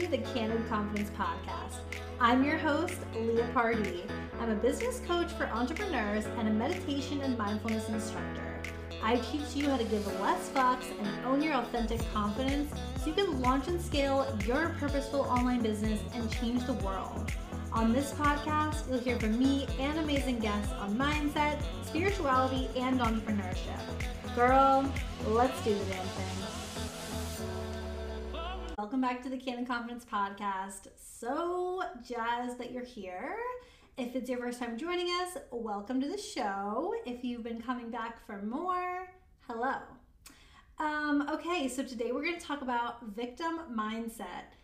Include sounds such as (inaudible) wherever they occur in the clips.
to the Candid Confidence Podcast. I'm your host, Leah Pardee. I'm a business coach for entrepreneurs and a meditation and mindfulness instructor. I teach you how to give less fucks and own your authentic confidence so you can launch and scale your purposeful online business and change the world. On this podcast, you'll hear from me and amazing guests on mindset, spirituality, and entrepreneurship. Girl, let's do the damn thing. Welcome back to the Candid Confidence Podcast. So jazzed that you're here. If it's your first time joining us, welcome to the show. If you've been coming back for more, hello. Um, okay, so today we're going to talk about victim mindset.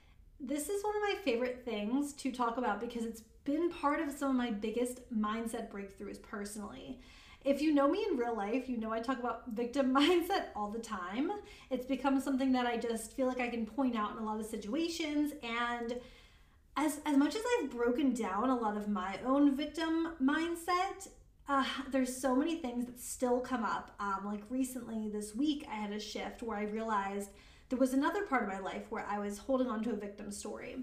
This is one of my favorite things to talk about because it's been part of some of my biggest mindset breakthroughs personally. If you know me in real life, you know I talk about victim (laughs) mindset all the time. It's become something that I just feel like I can point out in a lot of situations. And as, as much as I've broken down a lot of my own victim mindset, uh, there's so many things that still come up. Um, like recently, this week, I had a shift where I realized there was another part of my life where I was holding on to a victim story.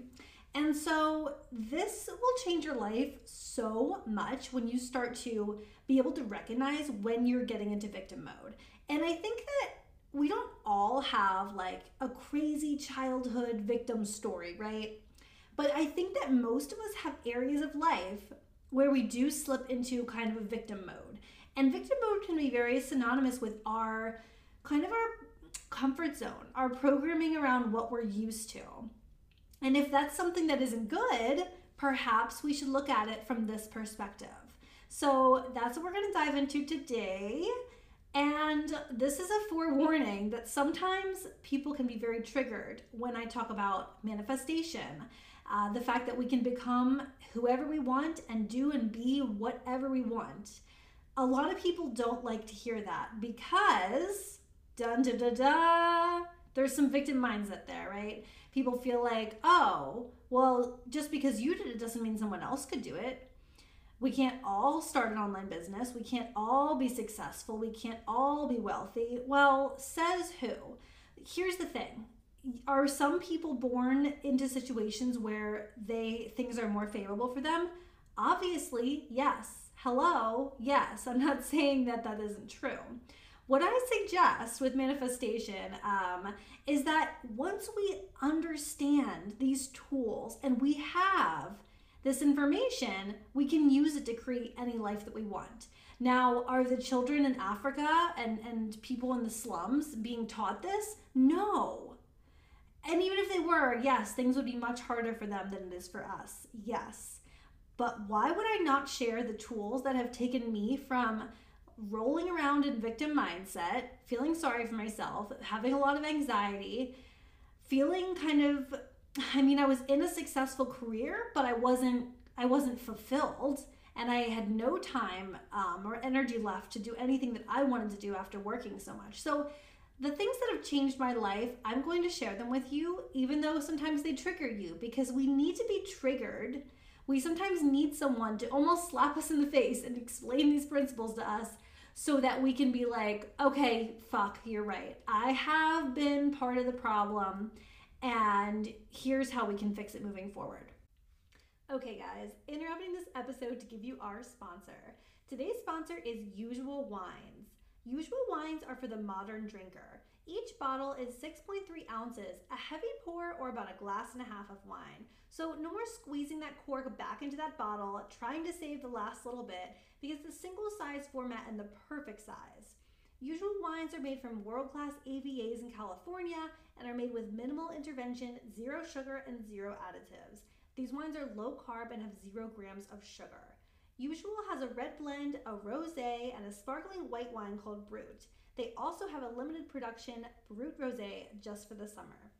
And so, this will change your life so much when you start to be able to recognize when you're getting into victim mode. And I think that we don't all have like a crazy childhood victim story, right? But I think that most of us have areas of life where we do slip into kind of a victim mode. And victim mode can be very synonymous with our kind of our comfort zone, our programming around what we're used to. And if that's something that isn't good, perhaps we should look at it from this perspective. So that's what we're going to dive into today. And this is a forewarning that sometimes people can be very triggered when I talk about manifestation. Uh, the fact that we can become whoever we want and do and be whatever we want. A lot of people don't like to hear that because, dun da da da, there's some victim mindset there, right? people feel like, oh, well, just because you did it doesn't mean someone else could do it. We can't all start an online business. We can't all be successful. We can't all be wealthy. Well, says who? Here's the thing. Are some people born into situations where they things are more favorable for them? Obviously, yes. Hello, yes. I'm not (laughs) saying that that isn't true. What I suggest with manifestation um, is that once we understand these tools and we have this information, we can use it to create any life that we want. Now, are the children in Africa and, and people in the slums being taught this? No. And even if they were, yes, things would be much harder for them than it is for us. Yes. But why would I not share the tools that have taken me from rolling around in victim mindset, feeling sorry for myself, having a lot of anxiety, feeling kind of I mean, I was in a successful career, but I wasn't I wasn't fulfilled and I had no time um, or energy left to do anything that I wanted to do after working so much. So the things that have changed my life, I'm going to share them with you, even though sometimes they trigger you, because we need to be triggered. We sometimes need someone to almost slap us in the face and explain these principles to us so that we can be like, okay, fuck, you're right. I have been part of the problem, and here's how we can fix it moving forward. Okay, guys, interrupting this episode to give you our sponsor. Today's sponsor is Usual Wines. Usual wines are for the modern drinker. Each bottle is 6.3 ounces, a heavy pour or about a glass and a half of wine. So, no more squeezing that cork back into that bottle, trying to save the last little bit because the single size format and the perfect size. Usual wines are made from world class AVAs in California and are made with minimal intervention, zero sugar, and zero additives. These wines are low carb and have zero grams of sugar. Usual has a red blend, a rose, and a sparkling white wine called Brut. They also have a limited production Brut Rose just for the summer.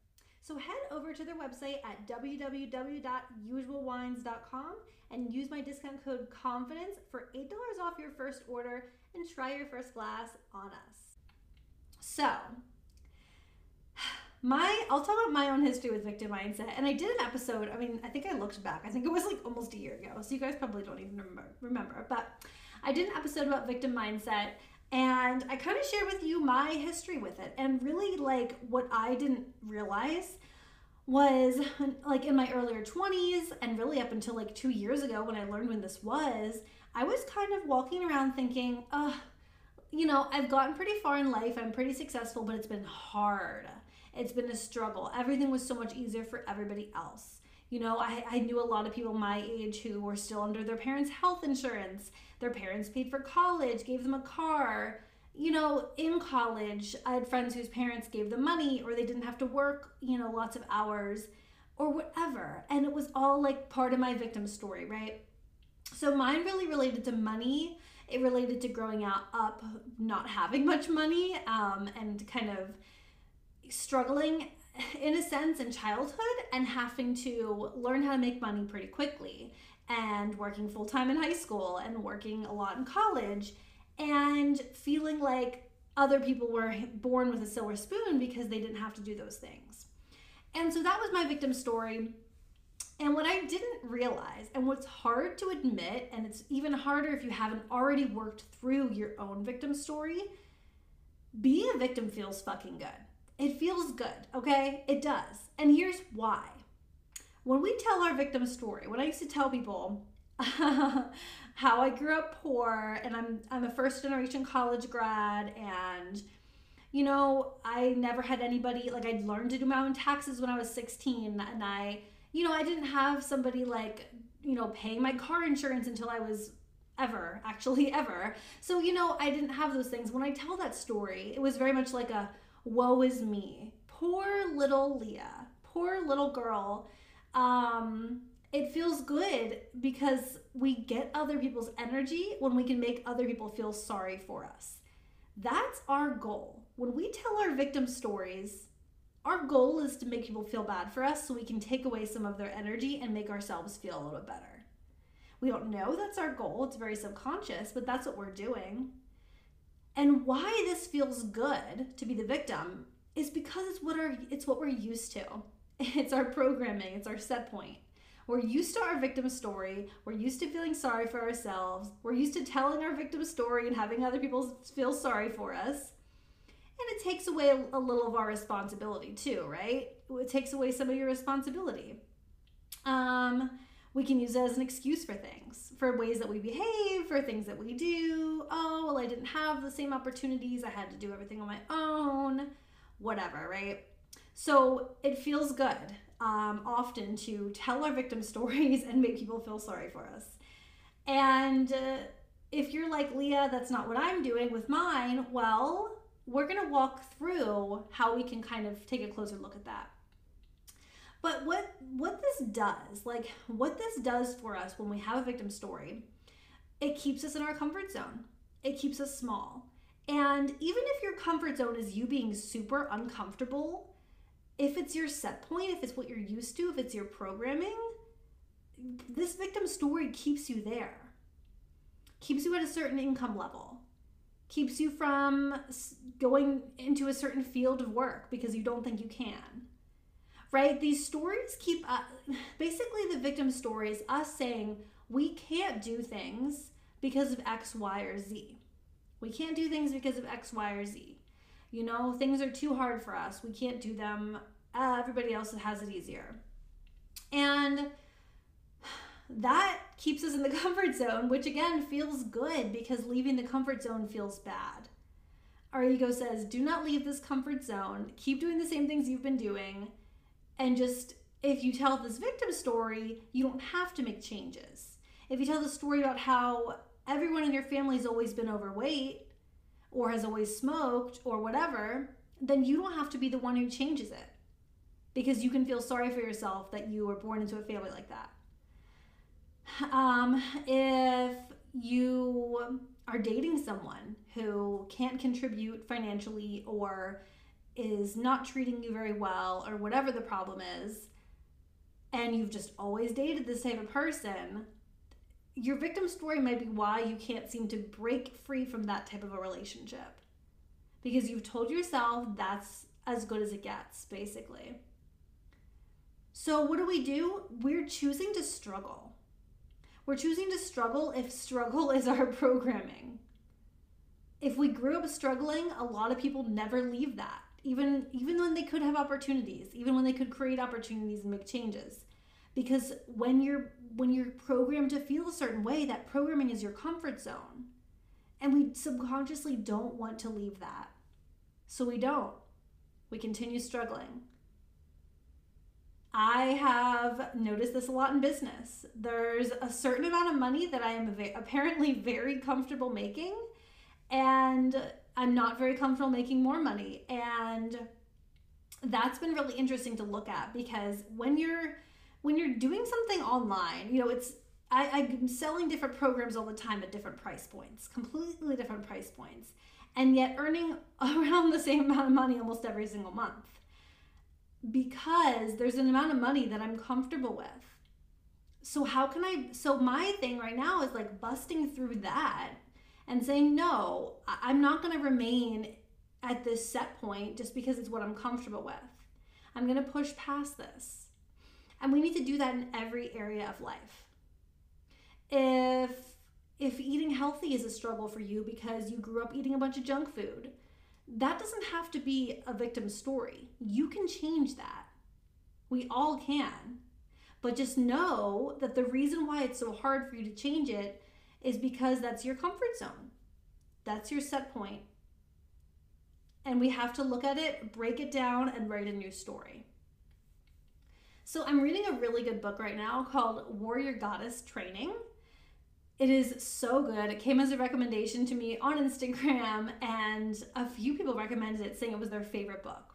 So head over to their website at www.usualwines.com and use my discount code CONFIDENCE for $8 off your first order and try your first glass on us. So, my I'll talk about my own history with victim mindset. And I did an episode, I mean, I think I looked back. I think it was like almost a year ago. So you guys probably don't even remember, remember. But I did an episode about victim mindset and I kind of shared with you my history with it and really like what I didn't realize was like in my earlier 20s and really up until like two years ago when I learned when this was, I was kind of walking around thinking, uh, you know, I've gotten pretty far in life. I'm pretty successful, but it's been hard. It's been a struggle. Everything was so much easier for everybody else. You know, I, I knew a lot of people my age who were still under their parents' health insurance. Their parents paid for college, gave them a car. You know, in college, I had friends whose parents gave them money or they didn't have to work, you know, lots of hours or whatever. And it was all like part of my victim story, right? So mine really related to money. It related to growing out up not having much money um, and kind of struggling in a sense in childhood and having to learn how to make money pretty quickly and working full time in high school and working a lot in college and feeling like other people were born with a silver spoon because they didn't have to do those things. And so that was my victim story. And what I didn't realize, and what's hard to admit, and it's even harder if you haven't already worked through your own victim story, being a victim feels fucking good. It feels good, okay? It does. And here's why. When we tell our victim story, when I used to tell people (laughs) how I grew up poor and I'm I'm a first generation college grad and you know, I never had anybody like I'd learned to do my own taxes when I was 16 and I you know, I didn't have somebody like, you know, paying my car insurance until I was ever, actually ever. So, you know, I didn't have those things. When I tell that story, it was very much like a woe is me. Poor little Leah, poor little girl. Um, it feels good because we get other people's energy when we can make other people feel sorry for us. That's our goal. When we tell our victim stories, our goal is to make people feel bad for us so we can take away some of their energy and make ourselves feel a little better. We don't know that's our goal, it's very subconscious, but that's what we're doing. And why this feels good to be the victim is because it's what our it's what we're used to. (laughs) It's our programming, it's our set point. We're used to our victim story. We're used to feeling sorry for ourselves. We're used to telling our victim story and having other people feel sorry for us. And it takes away a, little of our responsibility too, right? It takes away some of your responsibility. Um, we can use it as an excuse for things, for ways that we behave, for things that we do. Oh, well, I didn't have the same opportunities. I had to do everything on my own, whatever, right? So it feels good um, often to tell our victim (laughs) stories and make people feel sorry for us. And uh, if you're like, Leah, that's not what I'm doing with mine, well, we're going to walk through how we can kind of take a closer look at that. But what what this does, like what this does for us when we have a victim story, it keeps us in our comfort zone. It keeps us small. And even if your comfort zone is you being super uncomfortable, if it's your set point, if it's what you're used to, if it's your programming, this victim story keeps you there. Keeps you at a certain income level keeps you from going into a certain field of work because you don't think you can. Right? These stories keep uh, basically the victim stories us saying we can't do things because of X, Y, or Z. We can't do things because of X, Y, or Z. You know, things are too hard for us. We can't do them. Uh, everybody else has it easier. And that keeps us in the (laughs) comfort zone, which again feels good because leaving the comfort zone feels bad. Our ego says, do not leave this comfort zone. Keep doing the same things you've been doing. And just, if you tell this victim story, you don't have to make changes. If you tell the story about how everyone in your family has always been overweight or has always smoked or whatever, then you don't have to be the one who changes it because you can feel sorry for yourself that you were born into a family like that. Um, if you are dating someone who can't contribute financially or is not treating you very well or whatever the problem is, and you've just always dated type of person, your victim story might be why you can't seem to break free from that type of a relationship. Because you've told yourself that's as good as it gets, basically. So, what do we do? We're choosing to struggle. We're choosing to struggle if struggle is our (laughs) programming. If we grew up struggling, a lot of people never leave that. Even even when they could have opportunities, even when they could create opportunities and make changes. Because when you're when you're programmed to feel a certain way, that programming is your comfort zone. And we subconsciously don't want to leave that. So we don't. We continue struggling. I have noticed this a lot in business. There's a certain amount of money that I am apparently very comfortable making, and I'm not very comfortable making more money. And that's been really interesting to look at because when you're when you're doing something online, you know, it's I, I'm selling different programs all the time at different price points, completely different price points, and yet earning (laughs) around the same amount of money almost every single month because there's an amount of money that I'm comfortable with. So, how can I? So, my thing right now is like busting through that and saying, no, I'm not going to remain at this set point just because it's what I'm comfortable with. I'm going to push past this. And we need to do that in every area of life. If if eating healthy is a struggle for you because you grew up eating a bunch of junk food, that doesn't have to be a victim story. You can change that. We all can. But just know that the reason why it's so hard for you to change it is because that's your comfort zone. That's your set point. And we have to look at it, break it down, and write a new story. So, I'm reading a really good book right now called Warrior Goddess Training it is so good. It came as a recommendation to me on Instagram, and a few people recommended it, saying it was their favorite book.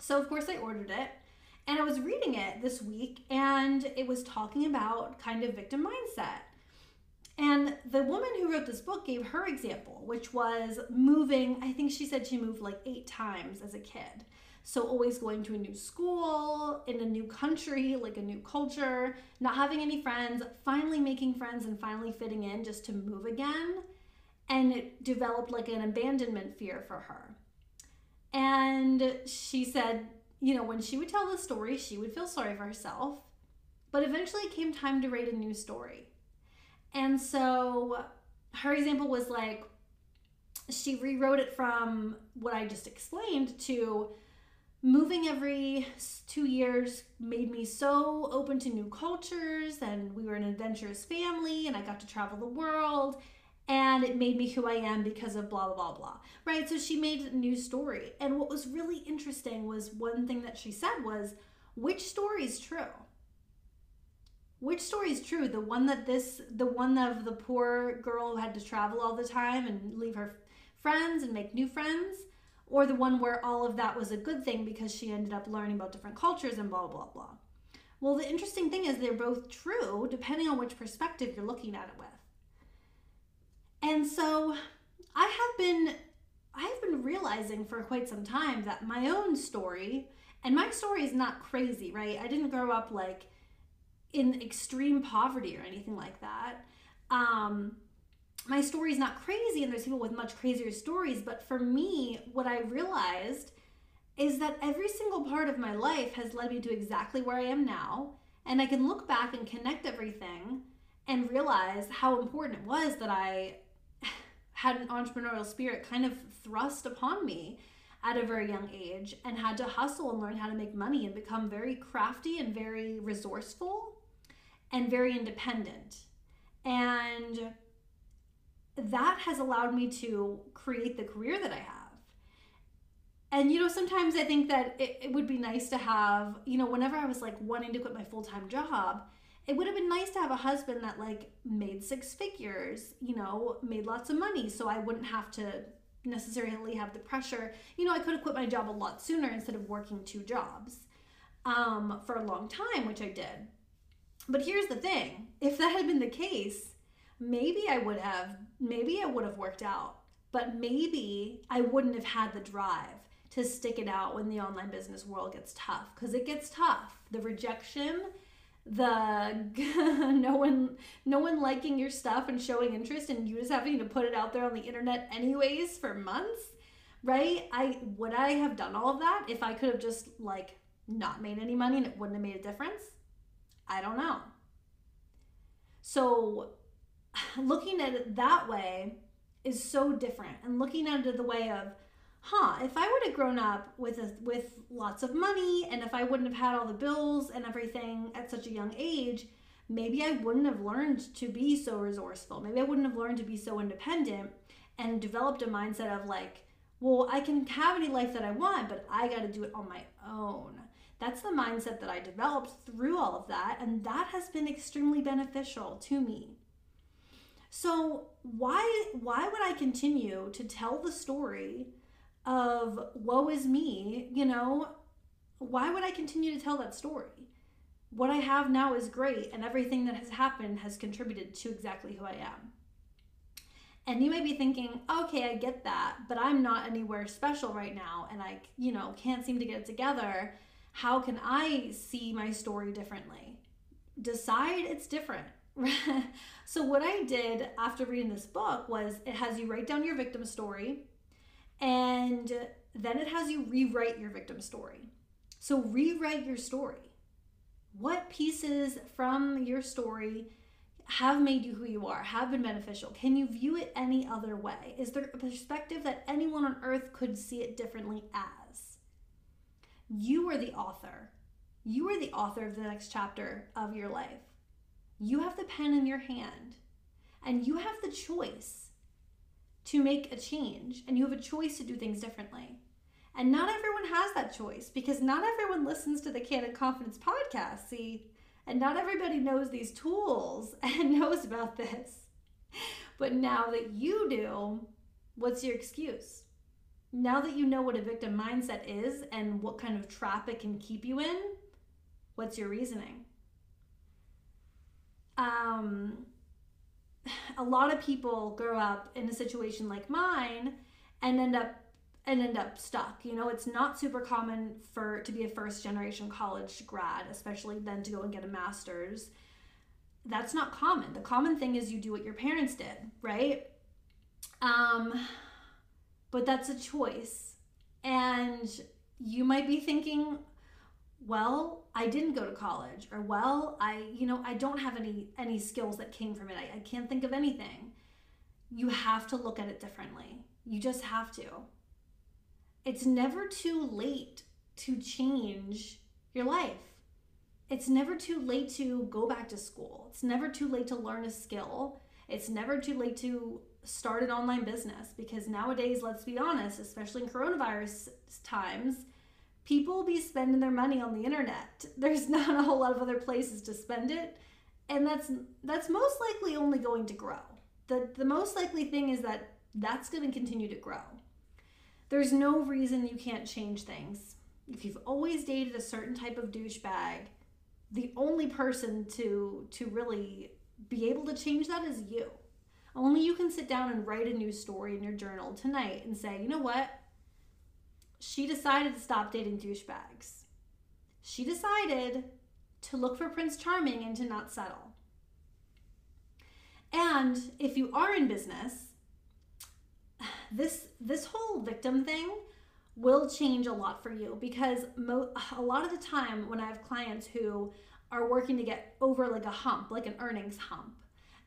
So, of course, I ordered it. And I was reading it this week, and it was talking about kind of victim mindset. And the woman who wrote this book gave her example, which was moving, I think she said she moved like eight times as a kid. So, always going to a new school, in a new country, like a new culture, not having any friends, finally making friends and finally fitting in just to move again. And it developed like an abandonment fear for her. And she said, you know, when she would tell the story, she would feel sorry for herself. But eventually it came time to write a new story. And so her example was like, she rewrote it from what I just explained to moving every two years made me so open to new cultures and we were an adventurous family and i got to travel the world and it made me who i am because of blah blah blah blah. Right? So she made a new story. And what was really interesting was one thing that she said was which story is true which story is true the one that this the one of the poor girl who had to travel all the time and leave her friends and make new friends or the one where all of that was a good thing because she ended up learning about different cultures and blah, blah, blah. Well, the interesting thing is they're both true depending on which perspective you're looking at it with. And so I have been I have been realizing for quite some time that my own story and my story is not crazy, right? I didn't grow up like in extreme poverty or anything like that. Um, my story is not crazy and there's people with much crazier stories but for me what i realized is that every single part of my life has led me to exactly where i am now and i can look back and connect everything and realize how important it was that i (sighs) had an entrepreneurial spirit kind of thrust upon me at a very young age and had to hustle and learn how to make money and become very crafty and very resourceful and very independent and that has allowed me to create the career that I have. And you know, sometimes I think that it, it would be nice to have, you know, whenever I was like wanting to quit my full time job, it would have been nice to have a husband that like made six figures, you know, made lots of money so I wouldn't have to necessarily have the pressure. You know, I could have quit my job a lot sooner instead of working two jobs um, for a long time, which I did. But here's the thing. If that had been the case, maybe I would have, maybe it would have worked out, but maybe I wouldn't have had the drive to stick it out when the online business world gets tough because it gets tough. The rejection, the (laughs) no one no one liking your stuff and showing interest and you just having to put it out there on the internet anyways for months right? I would i have done all of that if i could have just like not made any money and it wouldn't have made a difference i don't know so (sighs) looking at it that way is so different and looking at it the way of huh, if I would have grown up with a, with lots of money and if I wouldn't have had all the bills and everything at such a young age, maybe I wouldn't have learned to be so resourceful. Maybe I wouldn't have learned to be so independent and developed a mindset of like, well, I can have any life that I want, but I got to do it on my own. That's the mindset that I developed through all of that, and that has been extremely beneficial to me. So, why why would I continue to tell the story of woe is me, you know? Why would I continue to tell that story? What I have now is great, and everything that has happened has contributed to exactly who I am. And you may be thinking, okay, I get that, but I'm not anywhere special right now and I, you know, can't seem to get it together. How can I see my story differently? Decide it's different. (laughs) so, what I did after reading this book was it has you write down your victim story and then it has you rewrite your victim story. So, rewrite your story. What pieces from your story have made you who you are, have been beneficial? Can you view it any other way? Is there a perspective that anyone on earth could see it differently as? You are the author. You are the author of the next chapter of your life. You have the pen in your hand, and you have the choice to make a change, and you have a choice to do things differently. And not everyone has that choice because not everyone listens to the Candid Confidence podcast. See, and not everybody knows these tools (laughs) and knows about this. But now that you do, what's your excuse? Now that you know what a victim mindset is and what kind of trap it can keep you in, what's your reasoning? Um, (sighs) a lot of people grow up in a situation like mine and end up and end up stuck. You know, it's not super common for to be a first generation college grad, especially then to go and get a master's. That's not common. The common thing is you do what your parents did, right? Um but that's a choice. And you might be thinking, well, I didn't go to college or well, I, you know, I don't have any any skills that came from it. I, I can't think of anything. You have to look at it differently. You just have to it's never too late to change your life. It's never too late to go back to school. It's never too late to learn a skill. It's never too late to start an online business because nowadays, let's be honest, especially in coronavirus times, people be spending their money on the internet. (laughs) There's not a whole lot of other places to spend it, and that's that's most likely only going to grow. The the most likely thing is that that's going to continue to grow. There's no reason you can't change things. If you've always dated a certain type of douchebag, the only person to to really be able to change that is you. Only you can sit down and write a new story in your journal tonight and say, you know what? She decided to stop dating douchebags. She decided to look for Prince Charming and to not settle. And if you are in business, this this whole victim thing will change a lot for you because mo- a lot of the time when I have clients who are working to get over like a hump, like an earnings hump,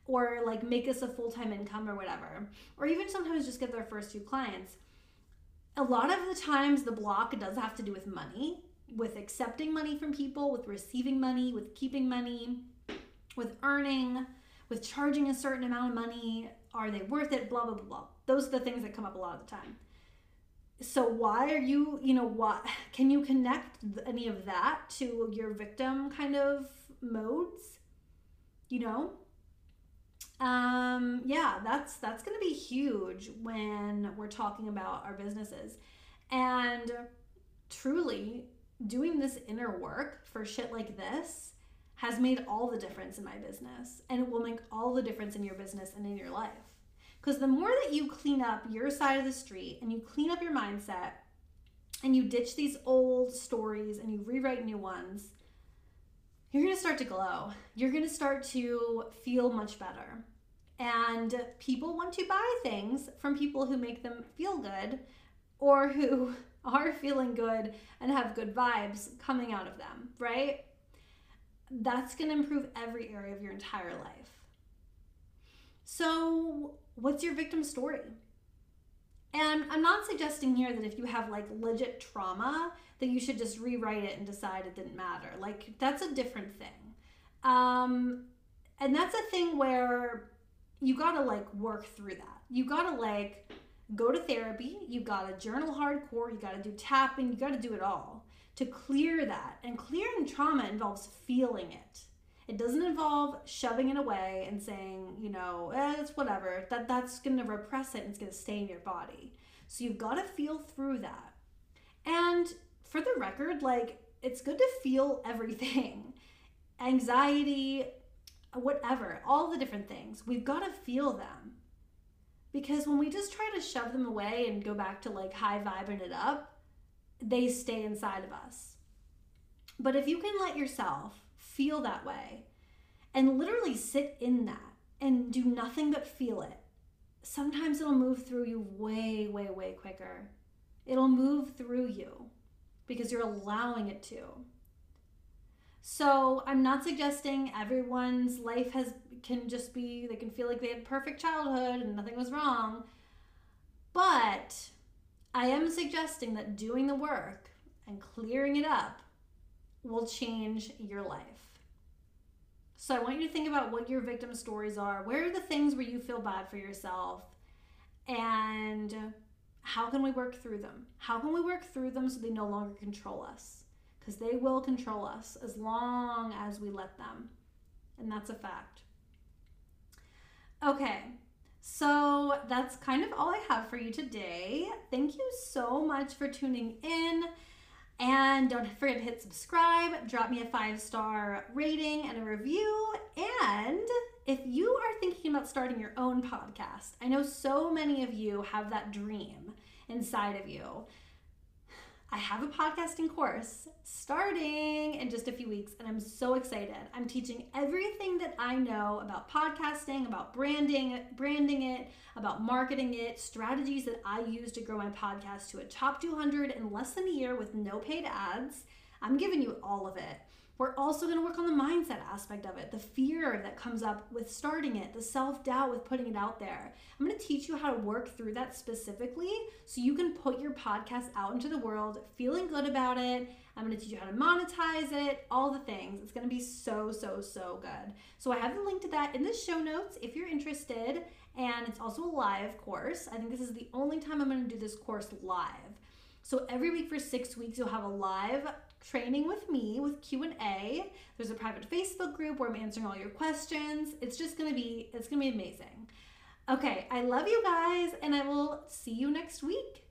or like make this a full time income or whatever, or even sometimes just get their first two clients. A lot of the times, the block does have to do with money, with accepting money from people, with receiving money, with keeping money, with earning, with charging a certain amount of money. Are they worth it? Blah, blah, blah, blah. Those are the things that come up a lot of the time. So why are you, you know, what can you connect any of that to your victim kind of modes? You know? Um yeah, that's that's going to be huge when we're talking about our businesses. And truly doing this inner work for shit like this has made all the difference in my business and it will make all the difference in your business and in your life. Because the more that you clean up your side of the street and you clean up your mindset and you ditch these old stories and you rewrite new ones, you're to start to glow. You're to start to feel much better. And people want to buy things from people who make them feel good or who (laughs) are feeling good and have good vibes coming out of them, right? That's going to improve every area of your entire life. So, what's your victim story? And I'm not suggesting here that if you have like legit trauma, that you should just rewrite it and decide it didn't matter. Like, that's a different thing. Um, and that's a thing where you gotta like work through that. You gotta like go to therapy, you gotta journal hardcore, you gotta do tapping, you gotta do it all to clear that. And clearing trauma involves feeling it. It doesn't involve shoving it away and saying, you know, eh, it's whatever. That that's going to repress it and it's going to stay in your body. So you've got to feel through that. And for the record, like it's good to feel everything. (laughs) Anxiety, whatever, all the different things. We've got to feel them. Because when we just try to shove them away and go back to like high vibing it up, they stay inside of us. But if you can let yourself feel that way and literally sit in that and do nothing but feel it, sometimes it'll move through you way, way, way quicker. It'll move through you because you're allowing it to. So I'm not suggesting everyone's life has can just be they can feel like they had perfect childhood and nothing was wrong. But I am suggesting that doing the work and clearing it up will change your life. So I want you to think about what your victim stories are. Where are the things where you feel bad for yourself? And how can we work through them? How can we work through them so they no longer control us? Because they will control us as long as we let them. And that's a fact. Okay, so that's kind of all I have for you today. Thank you so much for tuning in. And don't forget to hit subscribe, drop me a five star rating and a review. And if you are thinking about starting your own podcast, I know so many of you have that dream inside of you. I have a podcasting course starting in just a few weeks, and I'm so excited. I'm teaching everything that I know about podcasting, about branding, branding it, about marketing it, strategies that I use to grow my podcast to a top 200 in less than a year with no paid ads. I'm giving you all of it. We're also going to work on the mindset aspect of it, the fear that comes up with starting it, the self doubt with putting it out there. I'm going to teach you how to work through that specifically so you can put your podcast out into the world feeling good about it. I'm going to teach you how to monetize it, all the things. It's going to be so, so, so good. So I have the link to that in the show notes if you're interested. And it's also a live course. I think this is the only time I'm going to do this course live. So every week for six weeks, you'll have a live training with me with Q&A. There's a private Facebook group where I'm answering all your questions. It's just going to be it's going to be amazing. Okay, I love you guys and I will see you next week.